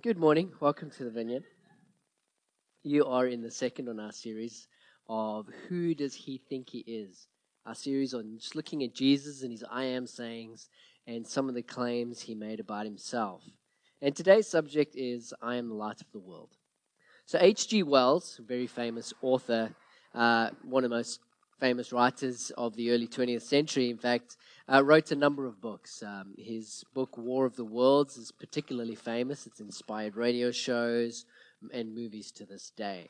Good morning. Welcome to the Vineyard. You are in the second on our series of Who Does He Think He Is? Our series on just looking at Jesus and his I am sayings and some of the claims he made about himself. And today's subject is I am the light of the world. So, H.G. Wells, very famous author, uh, one of the most famous writers of the early 20th century, in fact, uh, wrote a number of books. Um, his book, War of the Worlds, is particularly famous. It's inspired radio shows and movies to this day.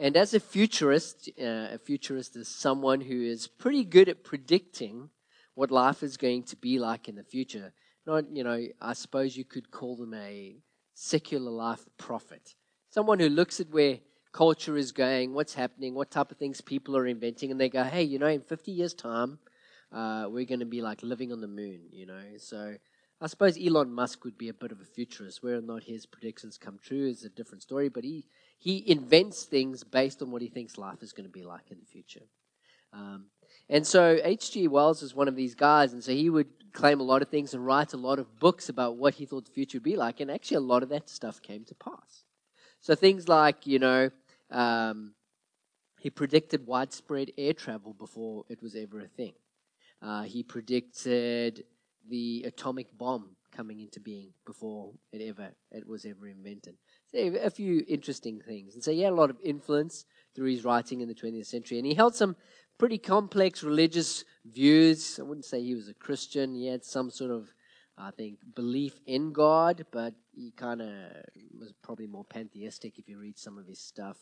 And as a futurist, uh, a futurist is someone who is pretty good at predicting what life is going to be like in the future. Not, you know, I suppose you could call them a secular life prophet. Someone who looks at where culture is going, what's happening, what type of things people are inventing, and they go, hey, you know, in 50 years' time, uh, we're going to be like living on the moon, you know. So I suppose Elon Musk would be a bit of a futurist. Whether or not his predictions come true is a different story, but he, he invents things based on what he thinks life is going to be like in the future. Um, and so H.G. Wells is one of these guys, and so he would claim a lot of things and write a lot of books about what he thought the future would be like, and actually a lot of that stuff came to pass. So things like, you know, um, he predicted widespread air travel before it was ever a thing. Uh, he predicted the atomic bomb coming into being before it ever it was ever invented. So a few interesting things, and so he had a lot of influence through his writing in the 20th century, and he held some pretty complex religious views. I wouldn't say he was a Christian. He had some sort of, I think, belief in God, but he kind of was probably more pantheistic if you read some of his stuff.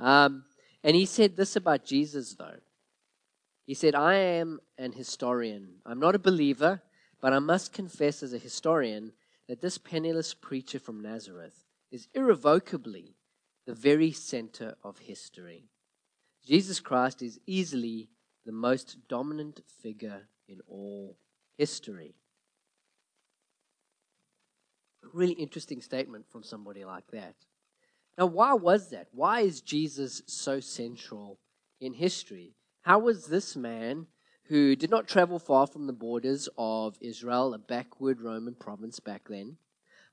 Um, and he said this about Jesus, though. He said, I am an historian. I'm not a believer, but I must confess as a historian that this penniless preacher from Nazareth is irrevocably the very center of history. Jesus Christ is easily the most dominant figure in all history. Really interesting statement from somebody like that. Now, why was that? Why is Jesus so central in history? How was this man who did not travel far from the borders of Israel, a backward Roman province back then,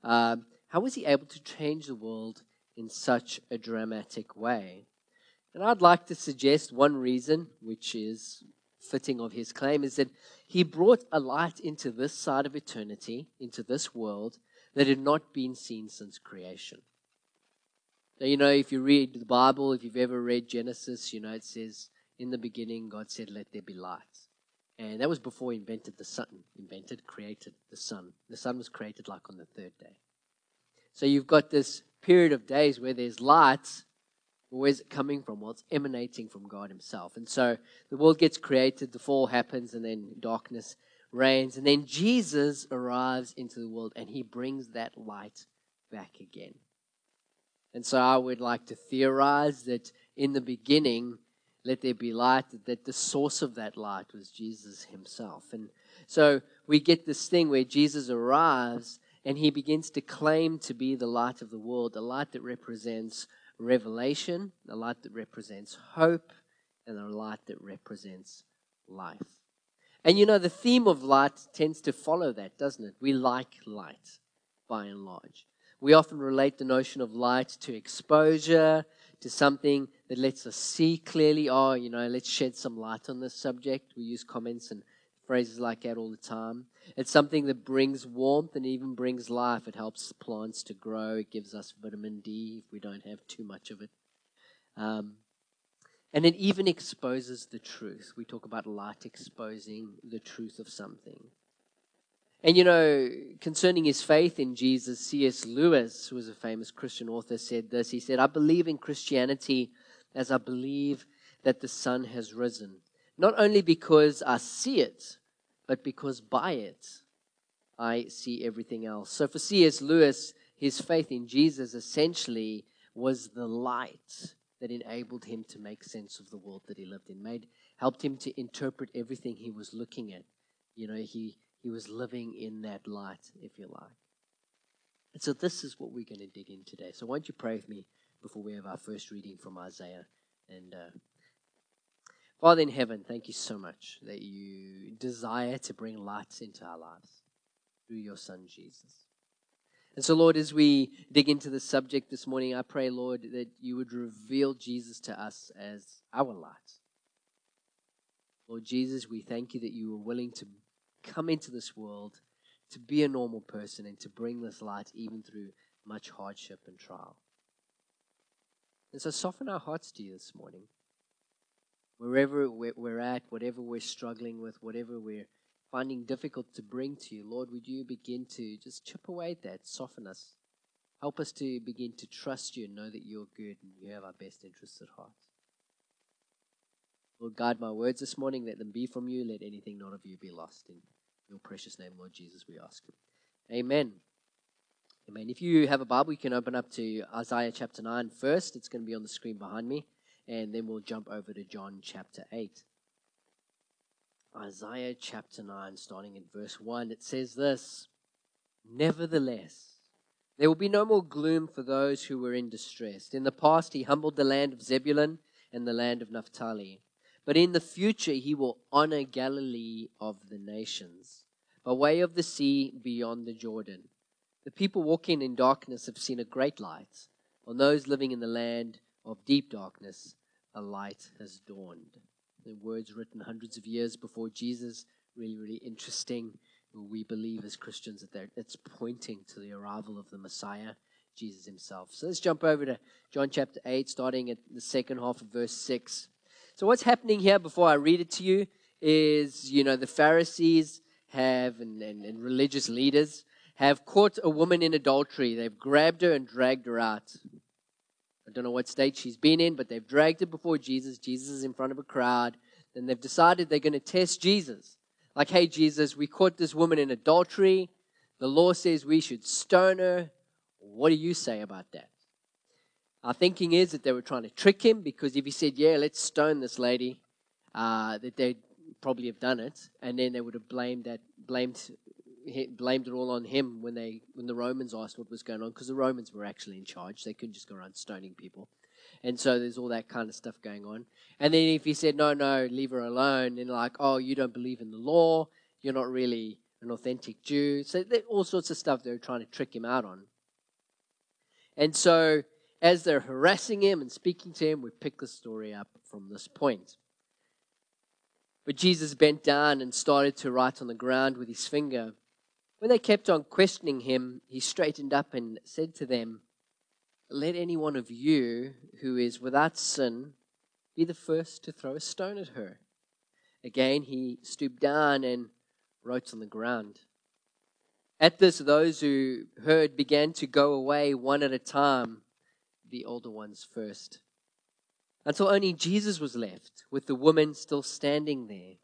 uh, how was he able to change the world in such a dramatic way? And I'd like to suggest one reason, which is fitting of his claim, is that he brought a light into this side of eternity, into this world, that had not been seen since creation. Now, you know, if you read the Bible, if you've ever read Genesis, you know, it says, in the beginning, God said, let there be light. And that was before he invented the sun, invented, created the sun. The sun was created like on the third day. So you've got this period of days where there's light. Where's it coming from? Well, it's emanating from God Himself. And so the world gets created, the fall happens, and then darkness reigns. And then Jesus arrives into the world and He brings that light back again. And so I would like to theorize that in the beginning, let there be light, that the source of that light was Jesus himself. And so we get this thing where Jesus arrives and he begins to claim to be the light of the world, a light that represents revelation, a light that represents hope, and a light that represents life. And you know, the theme of light tends to follow that, doesn't it? We like light by and large. We often relate the notion of light to exposure, to something that lets us see clearly. Oh, you know, let's shed some light on this subject. We use comments and phrases like that all the time. It's something that brings warmth and even brings life. It helps plants to grow. It gives us vitamin D if we don't have too much of it. Um, and it even exposes the truth. We talk about light exposing the truth of something. And you know, concerning his faith in Jesus, C.S. Lewis, who was a famous Christian author, said this. He said, I believe in Christianity as I believe that the sun has risen, not only because I see it, but because by it I see everything else. So for C.S. Lewis, his faith in Jesus essentially was the light that enabled him to make sense of the world that he lived in, made helped him to interpret everything he was looking at. You know, he he was living in that light, if you like. And so this is what we're going to dig in today. So won't you pray with me before we have our first reading from Isaiah? And uh, Father in heaven, thank you so much that you desire to bring light into our lives through your Son Jesus. And so, Lord, as we dig into the subject this morning, I pray, Lord, that you would reveal Jesus to us as our light. Lord Jesus, we thank you that you were willing to come into this world, to be a normal person, and to bring this light even through much hardship and trial. And so, soften our hearts to you this morning. Wherever we're at, whatever we're struggling with, whatever we're finding difficult to bring to you, Lord, would you begin to just chip away at that, soften us. Help us to begin to trust you and know that you're good and you have our best interests at heart. Lord, guide my words this morning. Let them be from you. Let anything not of you be lost. In your precious name, Lord Jesus, we ask. Amen. Amen. If you have a Bible, you can open up to Isaiah chapter 9 first. It's going to be on the screen behind me. And then we'll jump over to John chapter 8. Isaiah chapter 9, starting in verse 1, it says this Nevertheless, there will be no more gloom for those who were in distress. In the past, he humbled the land of Zebulun and the land of Naphtali. But in the future, he will honor Galilee of the nations, by way of the sea beyond the Jordan. The people walking in darkness have seen a great light. On those living in the land of deep darkness, a light has dawned the words written hundreds of years before Jesus. Really, really interesting. We believe as Christians that it's pointing to the arrival of the Messiah, Jesus himself. So let's jump over to John chapter 8, starting at the second half of verse 6. So, what's happening here before I read it to you is, you know, the Pharisees have, and, and, and religious leaders have caught a woman in adultery. They've grabbed her and dragged her out. I don't know what state she's been in, but they've dragged her before Jesus. Jesus is in front of a crowd. Then they've decided they're going to test Jesus. Like, hey, Jesus, we caught this woman in adultery. The law says we should stone her. What do you say about that? Our thinking is that they were trying to trick him because if he said, yeah, let's stone this lady, uh, that they'd probably have done it. And then they would have blamed that, blamed blamed it all on him when they when the Romans asked what was going on because the Romans were actually in charge. They couldn't just go around stoning people, and so there's all that kind of stuff going on. And then if he said no, no, leave her alone, then like, oh, you don't believe in the law, you're not really an authentic Jew. So all sorts of stuff they're trying to trick him out on. And so as they're harassing him and speaking to him, we pick the story up from this point. But Jesus bent down and started to write on the ground with his finger. When they kept on questioning him, he straightened up and said to them, Let any one of you who is without sin be the first to throw a stone at her. Again, he stooped down and wrote on the ground. At this, those who heard began to go away one at a time, the older ones first, until only Jesus was left, with the woman still standing there.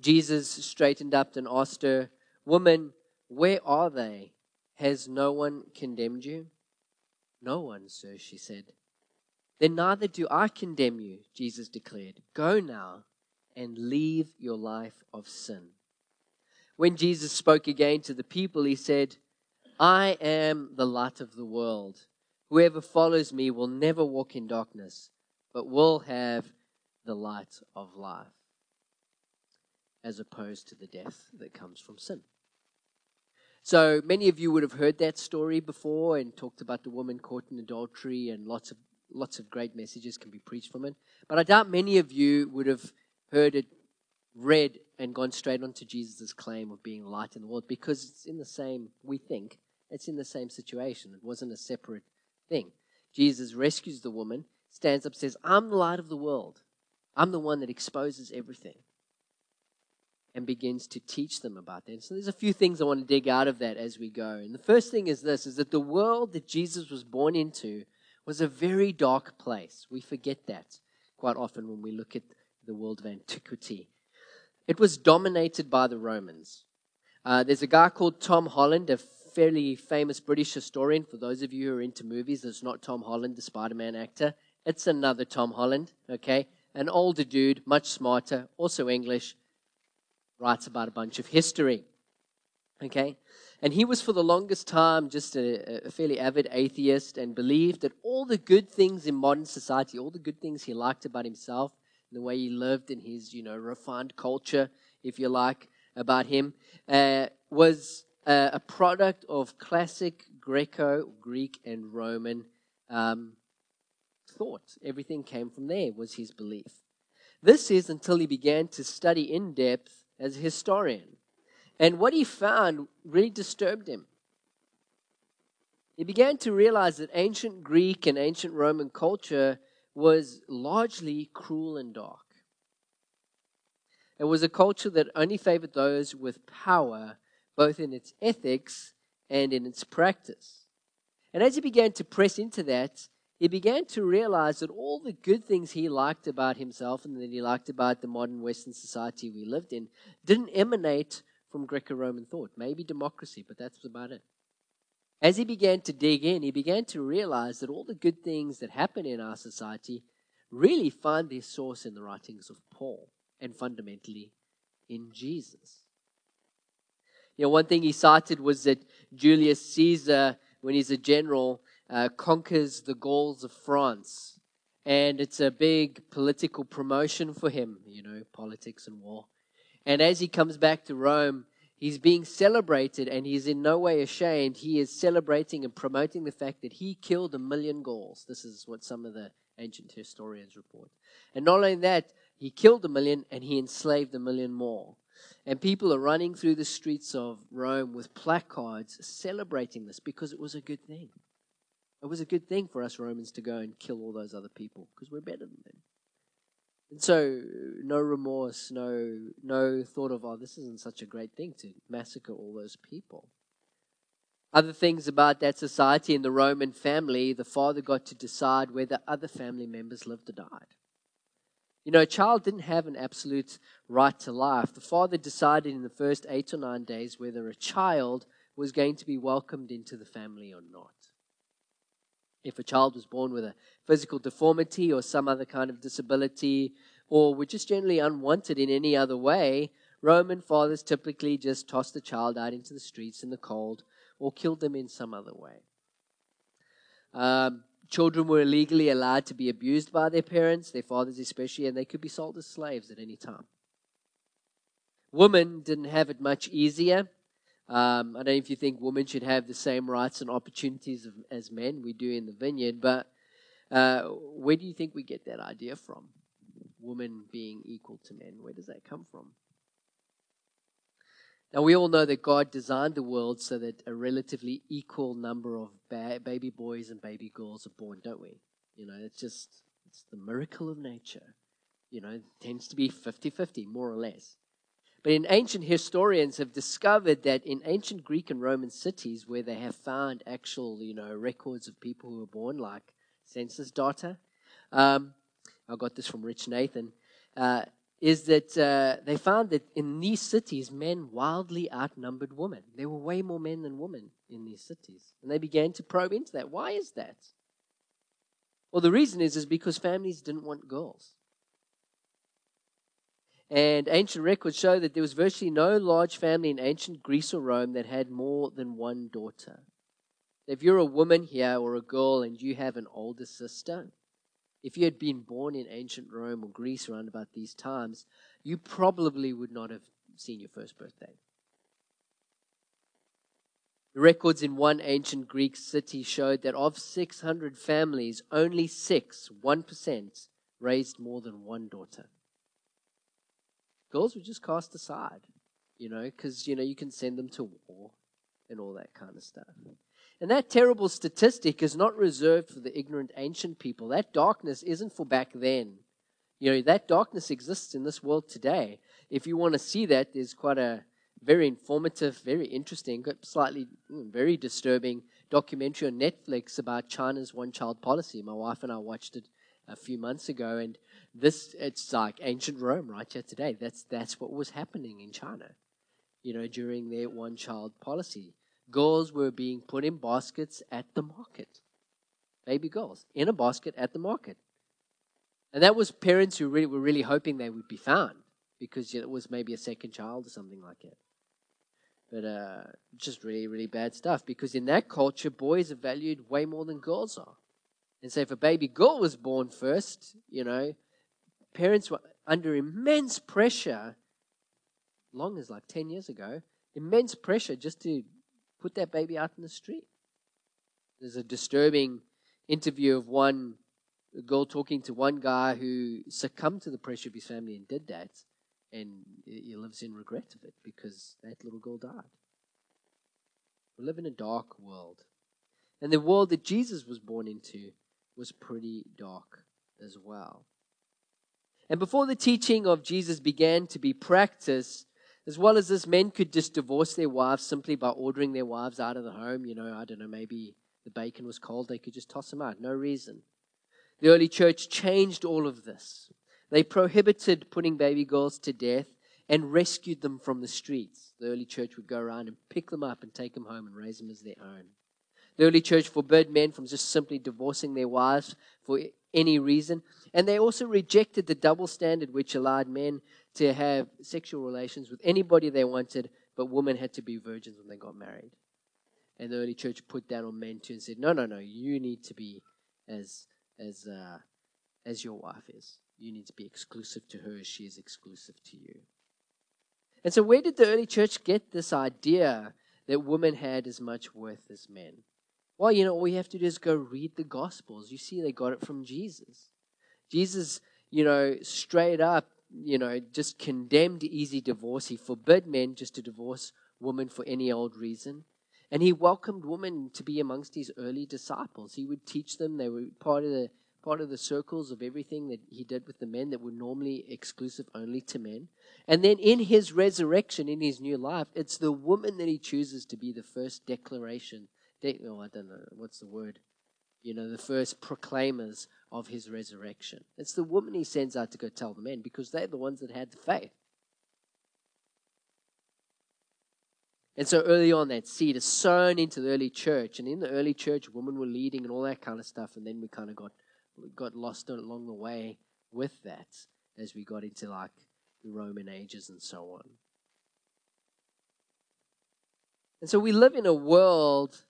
Jesus straightened up and asked her, Woman, where are they? Has no one condemned you? No one, sir, she said. Then neither do I condemn you, Jesus declared. Go now and leave your life of sin. When Jesus spoke again to the people, he said, I am the light of the world. Whoever follows me will never walk in darkness, but will have the light of life, as opposed to the death that comes from sin. So many of you would have heard that story before and talked about the woman caught in adultery, and lots of lots of great messages can be preached from it. But I doubt many of you would have heard it read and gone straight on to Jesus' claim of being light in the world because it's in the same, we think, it's in the same situation. It wasn't a separate thing. Jesus rescues the woman, stands up, says, I'm the light of the world. I'm the one that exposes everything and begins to teach them about that. So there's a few things I want to dig out of that as we go. And the first thing is this is that the world that Jesus was born into was a very dark place. We forget that quite often when we look at the world of antiquity. It was dominated by the Romans. Uh, there's a guy called Tom Holland, a fairly famous British historian. For those of you who are into movies, it's not Tom Holland, the Spider Man actor. It's another Tom Holland, okay? An older dude, much smarter, also English, writes about a bunch of history. Okay? And he was for the longest time just a, a, fairly avid atheist and believed that all the good things in modern society, all the good things he liked about himself, and the way he lived in his, you know, refined culture, if you like, about him, uh, was uh, a product of classic Greco, Greek, and Roman um, thought. Everything came from there, was his belief. This is until he began to study in depth as a historian. And what he found really disturbed him. He began to realize that ancient Greek and ancient Roman culture was largely cruel and dark. It was a culture that only favored those with power, both in its ethics and in its practice. And as he began to press into that, he began to realize that all the good things he liked about himself and that he liked about the modern Western society we lived in didn't emanate from Greco Roman thought. Maybe democracy, but that's about it. As he began to dig in, he began to realize that all the good things that happen in our society really find their source in the writings of Paul and fundamentally in Jesus. You know, one thing he cited was that Julius Caesar, when he's a general, uh, conquers the Gauls of France. And it's a big political promotion for him, you know, politics and war. And as he comes back to Rome, He's being celebrated and he's in no way ashamed. He is celebrating and promoting the fact that he killed a million Gauls. This is what some of the ancient historians report. And not only that, he killed a million and he enslaved a million more. And people are running through the streets of Rome with placards celebrating this because it was a good thing. It was a good thing for us Romans to go and kill all those other people because we're better than them. And so, no remorse, no, no thought of, oh, this isn't such a great thing to massacre all those people. Other things about that society in the Roman family, the father got to decide whether other family members lived or died. You know, a child didn't have an absolute right to life. The father decided in the first eight or nine days whether a child was going to be welcomed into the family or not. If a child was born with a physical deformity or some other kind of disability, or were just generally unwanted in any other way, Roman fathers typically just tossed the child out into the streets in the cold or killed them in some other way. Um, children were illegally allowed to be abused by their parents, their fathers especially, and they could be sold as slaves at any time. Women didn't have it much easier. Um, I don't know if you think women should have the same rights and opportunities as men. We do in the vineyard, but uh, where do you think we get that idea from? Women being equal to men. Where does that come from? Now, we all know that God designed the world so that a relatively equal number of ba- baby boys and baby girls are born, don't we? You know, it's just it's the miracle of nature. You know, it tends to be 50 50, more or less. But in ancient historians have discovered that in ancient Greek and Roman cities where they have found actual, you know, records of people who were born, like census data, um, I got this from Rich Nathan, uh, is that uh, they found that in these cities, men wildly outnumbered women. There were way more men than women in these cities. And they began to probe into that. Why is that? Well, the reason is, is because families didn't want girls. And ancient records show that there was virtually no large family in ancient Greece or Rome that had more than one daughter. If you're a woman here or a girl and you have an older sister, if you had been born in ancient Rome or Greece around about these times, you probably would not have seen your first birthday. The records in one ancient Greek city showed that of 600 families, only six, 1%, raised more than one daughter girls were just cast aside, you know, because, you know, you can send them to war and all that kind of stuff. And that terrible statistic is not reserved for the ignorant ancient people. That darkness isn't for back then. You know, that darkness exists in this world today. If you want to see that, there's quite a very informative, very interesting, slightly mm, very disturbing documentary on Netflix about China's one child policy. My wife and I watched it a few months ago, and this it's like ancient Rome right here today. That's that's what was happening in China, you know, during their one child policy. Girls were being put in baskets at the market, baby girls in a basket at the market, and that was parents who really were really hoping they would be found because it was maybe a second child or something like that. But uh, just really, really bad stuff because in that culture, boys are valued way more than girls are. And so if a baby girl was born first, you know, parents were under immense pressure, long as like 10 years ago, immense pressure just to put that baby out in the street. There's a disturbing interview of one girl talking to one guy who succumbed to the pressure of his family and did that, and he lives in regret of it because that little girl died. We live in a dark world. And the world that Jesus was born into was pretty dark as well. And before the teaching of Jesus began to be practiced, as well as this, men could just divorce their wives simply by ordering their wives out of the home. You know, I don't know, maybe the bacon was cold, they could just toss them out, no reason. The early church changed all of this. They prohibited putting baby girls to death and rescued them from the streets. The early church would go around and pick them up and take them home and raise them as their own. The early church forbade men from just simply divorcing their wives for any reason. And they also rejected the double standard which allowed men to have sexual relations with anybody they wanted, but women had to be virgins when they got married. And the early church put that on men too and said, no, no, no, you need to be as, as, uh, as your wife is. You need to be exclusive to her as she is exclusive to you. And so, where did the early church get this idea that women had as much worth as men? Well, you know, all you have to do is go read the Gospels. You see, they got it from Jesus. Jesus, you know, straight up, you know, just condemned easy divorce. He forbid men just to divorce women for any old reason. And he welcomed women to be amongst his early disciples. He would teach them. They were part of the part of the circles of everything that he did with the men that were normally exclusive only to men. And then in his resurrection, in his new life, it's the woman that he chooses to be the first declaration. De- oh, I don't know what's the word. You know, the first proclaimers of his resurrection. It's the woman he sends out to go tell the men because they're the ones that had the faith. And so early on, that seed is sown into the early church. And in the early church, women were leading and all that kind of stuff. And then we kind of got, got lost along the way with that as we got into like the Roman ages and so on. And so we live in a world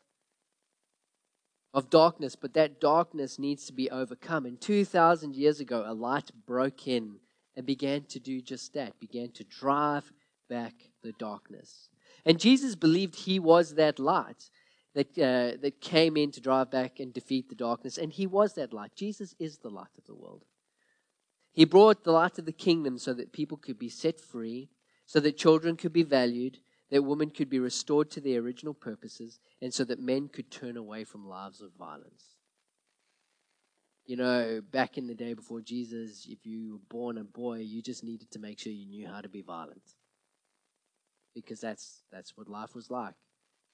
of darkness, but that darkness needs to be overcome. And 2,000 years ago, a light broke in and began to do just that, began to drive back the darkness. And Jesus believed he was that light that, uh, that came in to drive back and defeat the darkness. And he was that light. Jesus is the light of the world. He brought the light of the kingdom so that people could be set free, so that children could be valued, that women could be restored to their original purposes, and so that men could turn away from lives of violence. You know, back in the day before Jesus, if you were born a boy, you just needed to make sure you knew how to be violent because that's that's what life was like.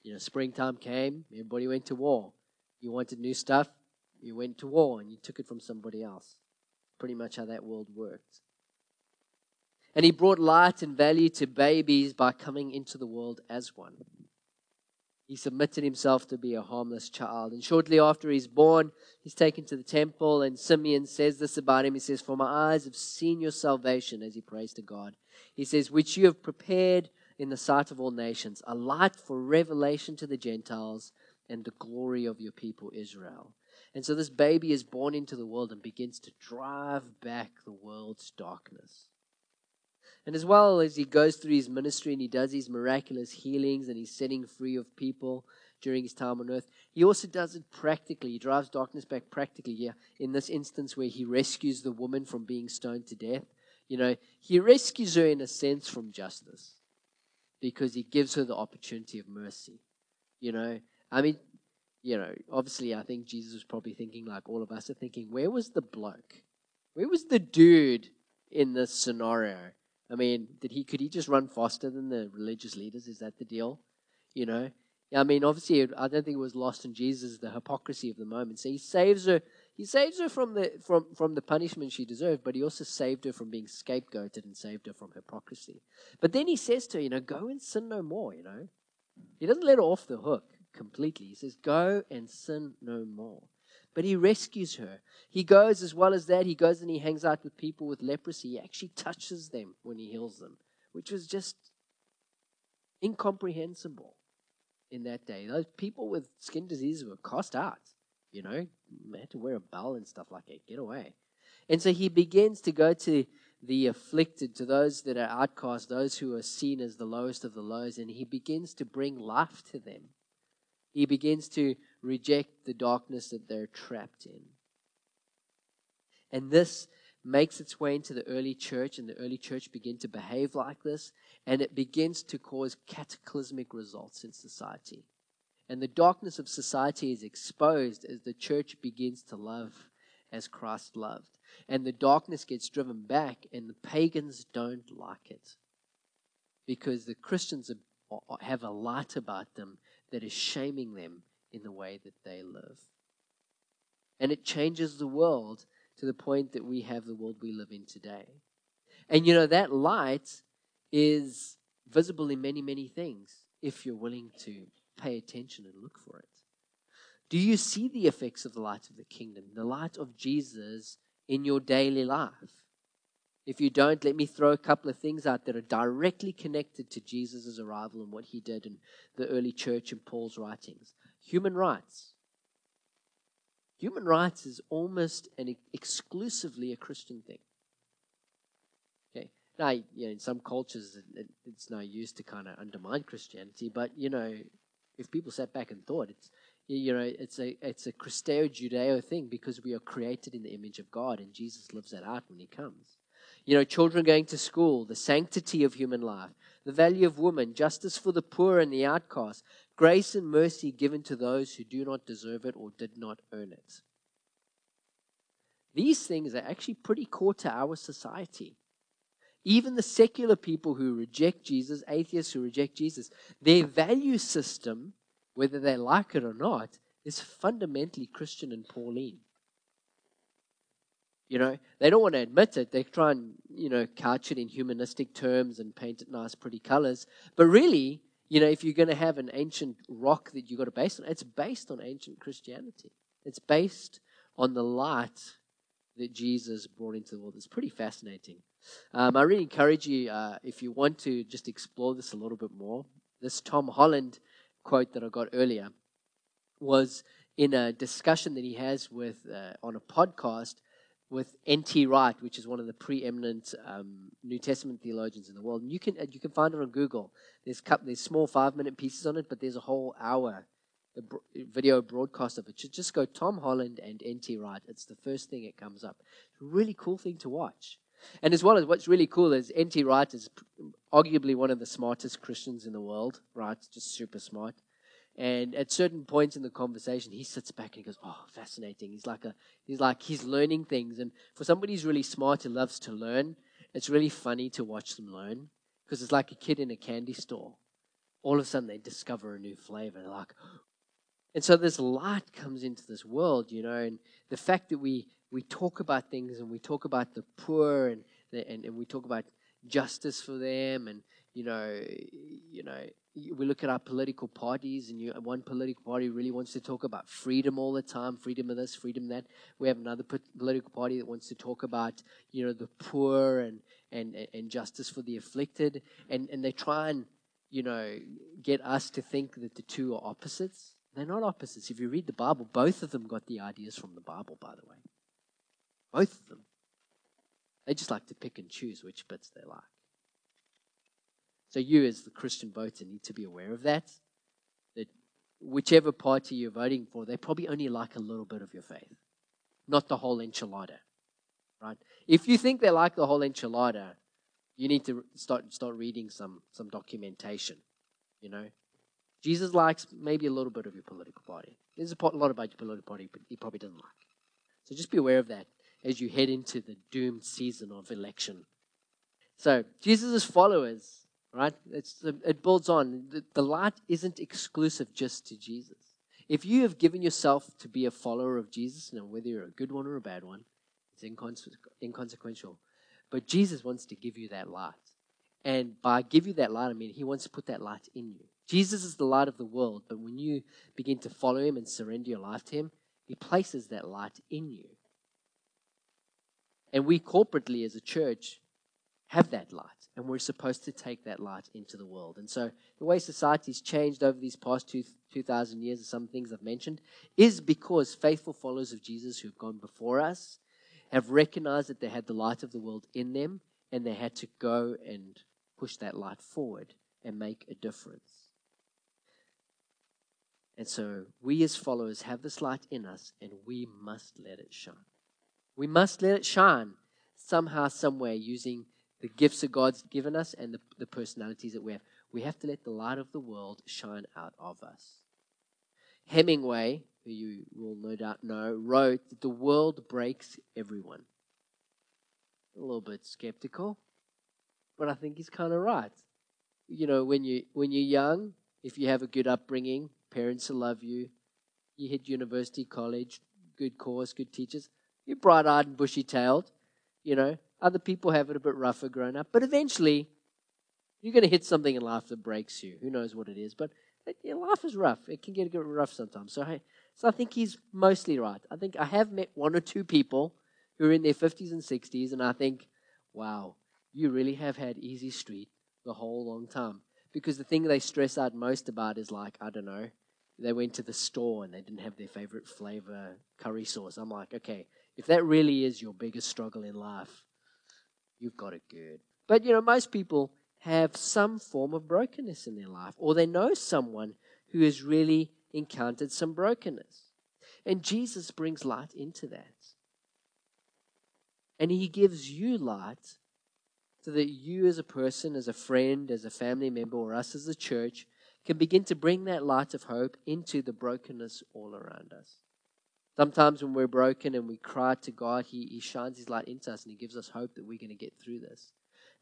You know, springtime came, everybody went to war. You wanted new stuff, you went to war and you took it from somebody else. Pretty much how that world worked. And he brought light and value to babies by coming into the world as one. He submitted himself to be a harmless child. And shortly after he's born, he's taken to the temple, and Simeon says this about him. He says, For my eyes have seen your salvation, as he prays to God. He says, Which you have prepared in the sight of all nations, a light for revelation to the Gentiles and the glory of your people Israel. And so this baby is born into the world and begins to drive back the world's darkness. And as well as he goes through his ministry and he does these miraculous healings and he's setting free of people during his time on earth, he also does it practically. He drives darkness back practically. Yeah, in this instance where he rescues the woman from being stoned to death, you know, he rescues her in a sense from justice because he gives her the opportunity of mercy. You know, I mean, you know, obviously, I think Jesus was probably thinking, like all of us are thinking, where was the bloke? Where was the dude in this scenario? I mean, did he could he just run faster than the religious leaders? Is that the deal? You know, I mean, obviously, I don't think it was lost in Jesus the hypocrisy of the moment. So he saves her he saves her from the, from, from the punishment she deserved, but he also saved her from being scapegoated and saved her from hypocrisy. But then he says to her, you know, go and sin no more, you know. He doesn't let her off the hook completely. He says, go and sin no more. But he rescues her. He goes as well as that. He goes and he hangs out with people with leprosy. He actually touches them when he heals them, which was just incomprehensible in that day. Those people with skin diseases were cast out. You know, they had to wear a bell and stuff like that. Get away. And so he begins to go to the afflicted, to those that are outcast, those who are seen as the lowest of the lows, and he begins to bring life to them. He begins to reject the darkness that they're trapped in. And this makes its way into the early church, and the early church begin to behave like this, and it begins to cause cataclysmic results in society. And the darkness of society is exposed as the church begins to love as Christ loved. And the darkness gets driven back, and the pagans don't like it. Because the Christians have a light about them that is shaming them in the way that they live. And it changes the world to the point that we have the world we live in today. And you know, that light is visible in many, many things if you're willing to pay attention and look for it. Do you see the effects of the light of the kingdom, the light of Jesus in your daily life? If you don't, let me throw a couple of things out that are directly connected to Jesus' arrival and what he did in the early church and Paul's writings. Human rights. Human rights is almost and exclusively a Christian thing. Okay. Now, you know, in some cultures, it, it's no use to kind of undermine Christianity, but you know, if people sat back and thought, it's you know, it's a it's a Christo-Judeo thing because we are created in the image of God, and Jesus lives that out when He comes. You know, children going to school, the sanctity of human life, the value of woman, justice for the poor and the outcast, grace and mercy given to those who do not deserve it or did not earn it. These things are actually pretty core to our society. Even the secular people who reject Jesus, atheists who reject Jesus, their value system, whether they like it or not, is fundamentally Christian and Pauline. You know, they don't want to admit it. They try and, you know, couch it in humanistic terms and paint it nice, pretty colors. But really, you know, if you're going to have an ancient rock that you've got to base on, it's based on ancient Christianity. It's based on the light that Jesus brought into the world. It's pretty fascinating. Um, I really encourage you, uh, if you want to just explore this a little bit more. This Tom Holland quote that I got earlier was in a discussion that he has with uh, on a podcast with N.T. Wright, which is one of the preeminent um, New Testament theologians in the world. And you can you can find it on Google. There's couple, there's small five minute pieces on it, but there's a whole hour video broadcast of it. Just go Tom Holland and N.T. Wright. It's the first thing that comes up. It's a really cool thing to watch. And as well as what's really cool is N.T. Wright is arguably one of the smartest Christians in the world, right? Just super smart. And at certain points in the conversation, he sits back and he goes, "Oh, fascinating." He's like a, he's like he's learning things. And for somebody who's really smart and loves to learn, it's really funny to watch them learn because it's like a kid in a candy store. All of a sudden, they discover a new flavor. They're like, and so this light comes into this world, you know, and the fact that we we talk about things and we talk about the poor and the, and, and we talk about justice for them and you know you know we look at our political parties, and you, one political party really wants to talk about freedom all the time, freedom of this, freedom of that. We have another political party that wants to talk about, you know, the poor and and and justice for the afflicted, and and they try and you know get us to think that the two are opposites. They're not opposites. If you read the Bible, both of them got the ideas from the Bible, by the way. Both of them. They just like to pick and choose which bits they like. So you, as the Christian voter, need to be aware of that. That whichever party you're voting for, they probably only like a little bit of your faith, not the whole enchilada. Right? If you think they like the whole enchilada, you need to start start reading some some documentation. You know, Jesus likes maybe a little bit of your political party. There's a lot about your political party, but he probably doesn't like. So just be aware of that as you head into the doomed season of election. So Jesus' followers right? It's, it builds on. The, the light isn't exclusive just to Jesus. If you have given yourself to be a follower of Jesus, now whether you're a good one or a bad one, it's inconse- inconsequential. But Jesus wants to give you that light. And by give you that light, I mean, he wants to put that light in you. Jesus is the light of the world, but when you begin to follow him and surrender your life to him, he places that light in you. And we corporately as a church have that light and we're supposed to take that light into the world. And so, the way society's changed over these past two, 2,000 years, some things I've mentioned, is because faithful followers of Jesus who've gone before us have recognized that they had the light of the world in them and they had to go and push that light forward and make a difference. And so we as followers have this light in us and we must let it shine. We must let it shine somehow, somewhere, using the gifts that God's given us and the, the personalities that we have. We have to let the light of the world shine out of us. Hemingway, who you will no doubt know, wrote that the world breaks everyone. A little bit skeptical, but I think he's kind of right. You know, when you when you're young, if you have a good upbringing, parents will love you. You hit university, college, good course, good teachers. You're bright-eyed and bushy-tailed. You know, other people have it a bit rougher growing up, but eventually, you're going to hit something in life that breaks you. Who knows what it is? But life is rough. It can get rough sometimes. So, hey, so I think he's mostly right. I think I have met one or two people who are in their 50s and 60s, and I think, wow, you really have had easy street the whole long time. Because the thing they stress out most about is like, I don't know, they went to the store and they didn't have their favorite flavor curry sauce. I'm like, okay, if that really is your biggest struggle in life, you've got it good. But, you know, most people have some form of brokenness in their life, or they know someone who has really encountered some brokenness. And Jesus brings light into that. And he gives you light so that you, as a person, as a friend, as a family member, or us as a church, can begin to bring that light of hope into the brokenness all around us. Sometimes when we're broken and we cry to God, He, he shines His light into us and He gives us hope that we're going to get through this.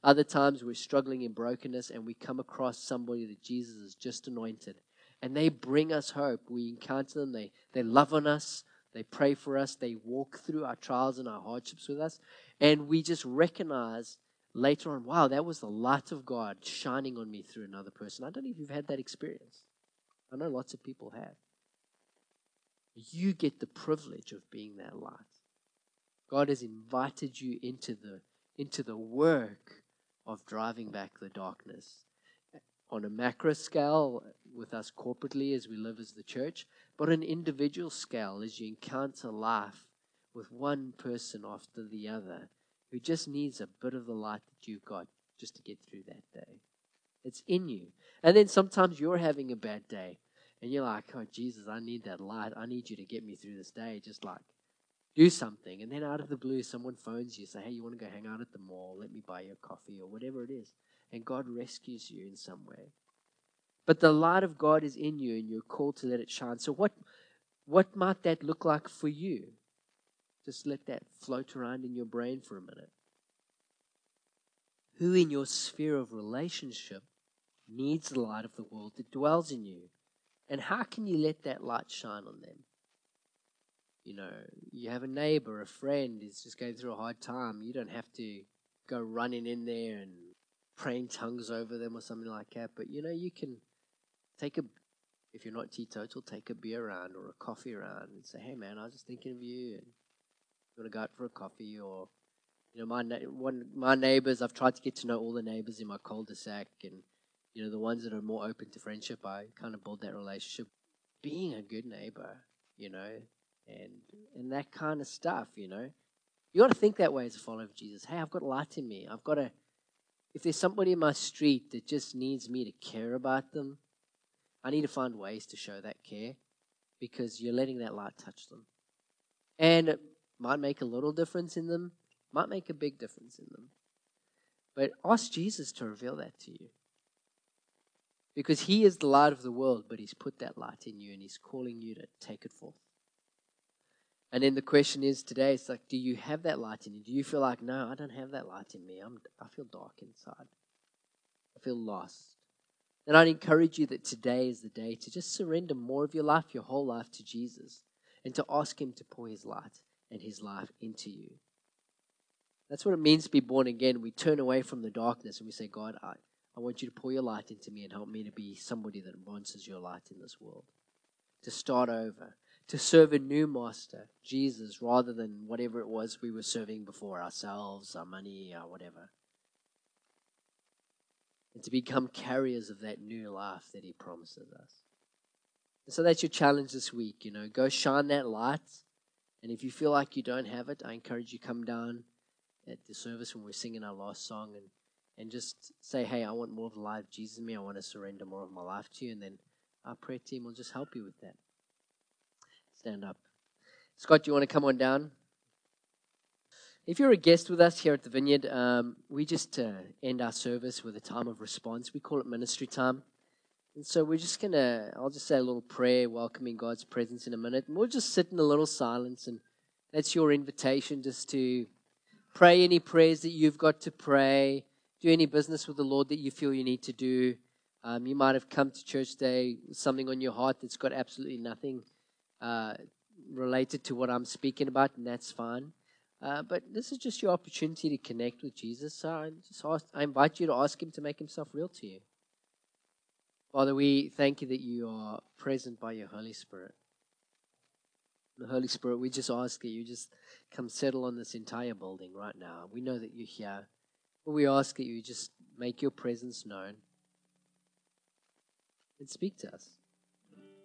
Other times we're struggling in brokenness and we come across somebody that Jesus has just anointed and they bring us hope. We encounter them, they, they love on us, they pray for us, they walk through our trials and our hardships with us, and we just recognize later on, wow, that was the light of God shining on me through another person. I don't know if you've had that experience. I know lots of people have. You get the privilege of being that light. God has invited you into the into the work of driving back the darkness on a macro scale with us corporately as we live as the church, but an individual scale as you encounter life with one person after the other who just needs a bit of the light that you've got just to get through that day. It's in you. And then sometimes you're having a bad day and you're like, oh, Jesus, I need that light. I need you to get me through this day. Just like, do something. And then out of the blue, someone phones you, say, hey, you want to go hang out at the mall? Let me buy you a coffee or whatever it is. And God rescues you in some way. But the light of God is in you and you're called to let it shine. So, what, what might that look like for you? Just let that float around in your brain for a minute. Who in your sphere of relationship needs the light of the world that dwells in you? And how can you let that light shine on them? You know, you have a neighbor, a friend is just going through a hard time. You don't have to go running in there and praying tongues over them or something like that. But you know, you can take a, if you're not teetotal, take a beer around or a coffee around and say, hey man, I was just thinking of you and you want to go out for a coffee or you know my one my neighbors I've tried to get to know all the neighbors in my cul-de-sac and you know the ones that are more open to friendship I kind of build that relationship. Being a good neighbor you know and and that kind of stuff you know. You got to think that way as a follower of Jesus. Hey I've got light in me. I've got to if there's somebody in my street that just needs me to care about them I need to find ways to show that care because you're letting that light touch them. And it might make a little difference in them, might make a big difference in them. But ask Jesus to reveal that to you. Because he is the light of the world, but he's put that light in you and he's calling you to take it forth. And then the question is today, it's like, do you have that light in you? Do you feel like, no, I don't have that light in me. I'm, I feel dark inside. I feel lost. And I'd encourage you that today is the day to just surrender more of your life, your whole life to Jesus, and to ask Him to pour His light and his life into you. That's what it means to be born again. We turn away from the darkness and we say, God, I, I want you to pour your light into me and help me to be somebody that advances your light in this world. To start over, to serve a new master, Jesus, rather than whatever it was we were serving before ourselves, our money, our whatever. And to become carriers of that new life that he promises us. So that's your challenge this week, you know. Go shine that light and if you feel like you don't have it, I encourage you come down at the service when we're singing our last song and, and just say, hey, I want more of the life of Jesus in me. I want to surrender more of my life to you. And then our prayer team will just help you with that. Stand up. Scott, do you want to come on down? If you're a guest with us here at the Vineyard, um, we just uh, end our service with a time of response. We call it ministry time. And so we're just going to, I'll just say a little prayer welcoming God's presence in a minute. And we'll just sit in a little silence. And that's your invitation just to pray any prayers that you've got to pray, do any business with the Lord that you feel you need to do. Um, you might have come to church today with something on your heart that's got absolutely nothing uh, related to what I'm speaking about, and that's fine. Uh, but this is just your opportunity to connect with Jesus. So I just ask, I invite you to ask Him to make Himself real to you. Father, we thank you that you are present by your Holy Spirit. The Holy Spirit, we just ask that you just come settle on this entire building right now. We know that you're here, but we ask that you just make your presence known and speak to us.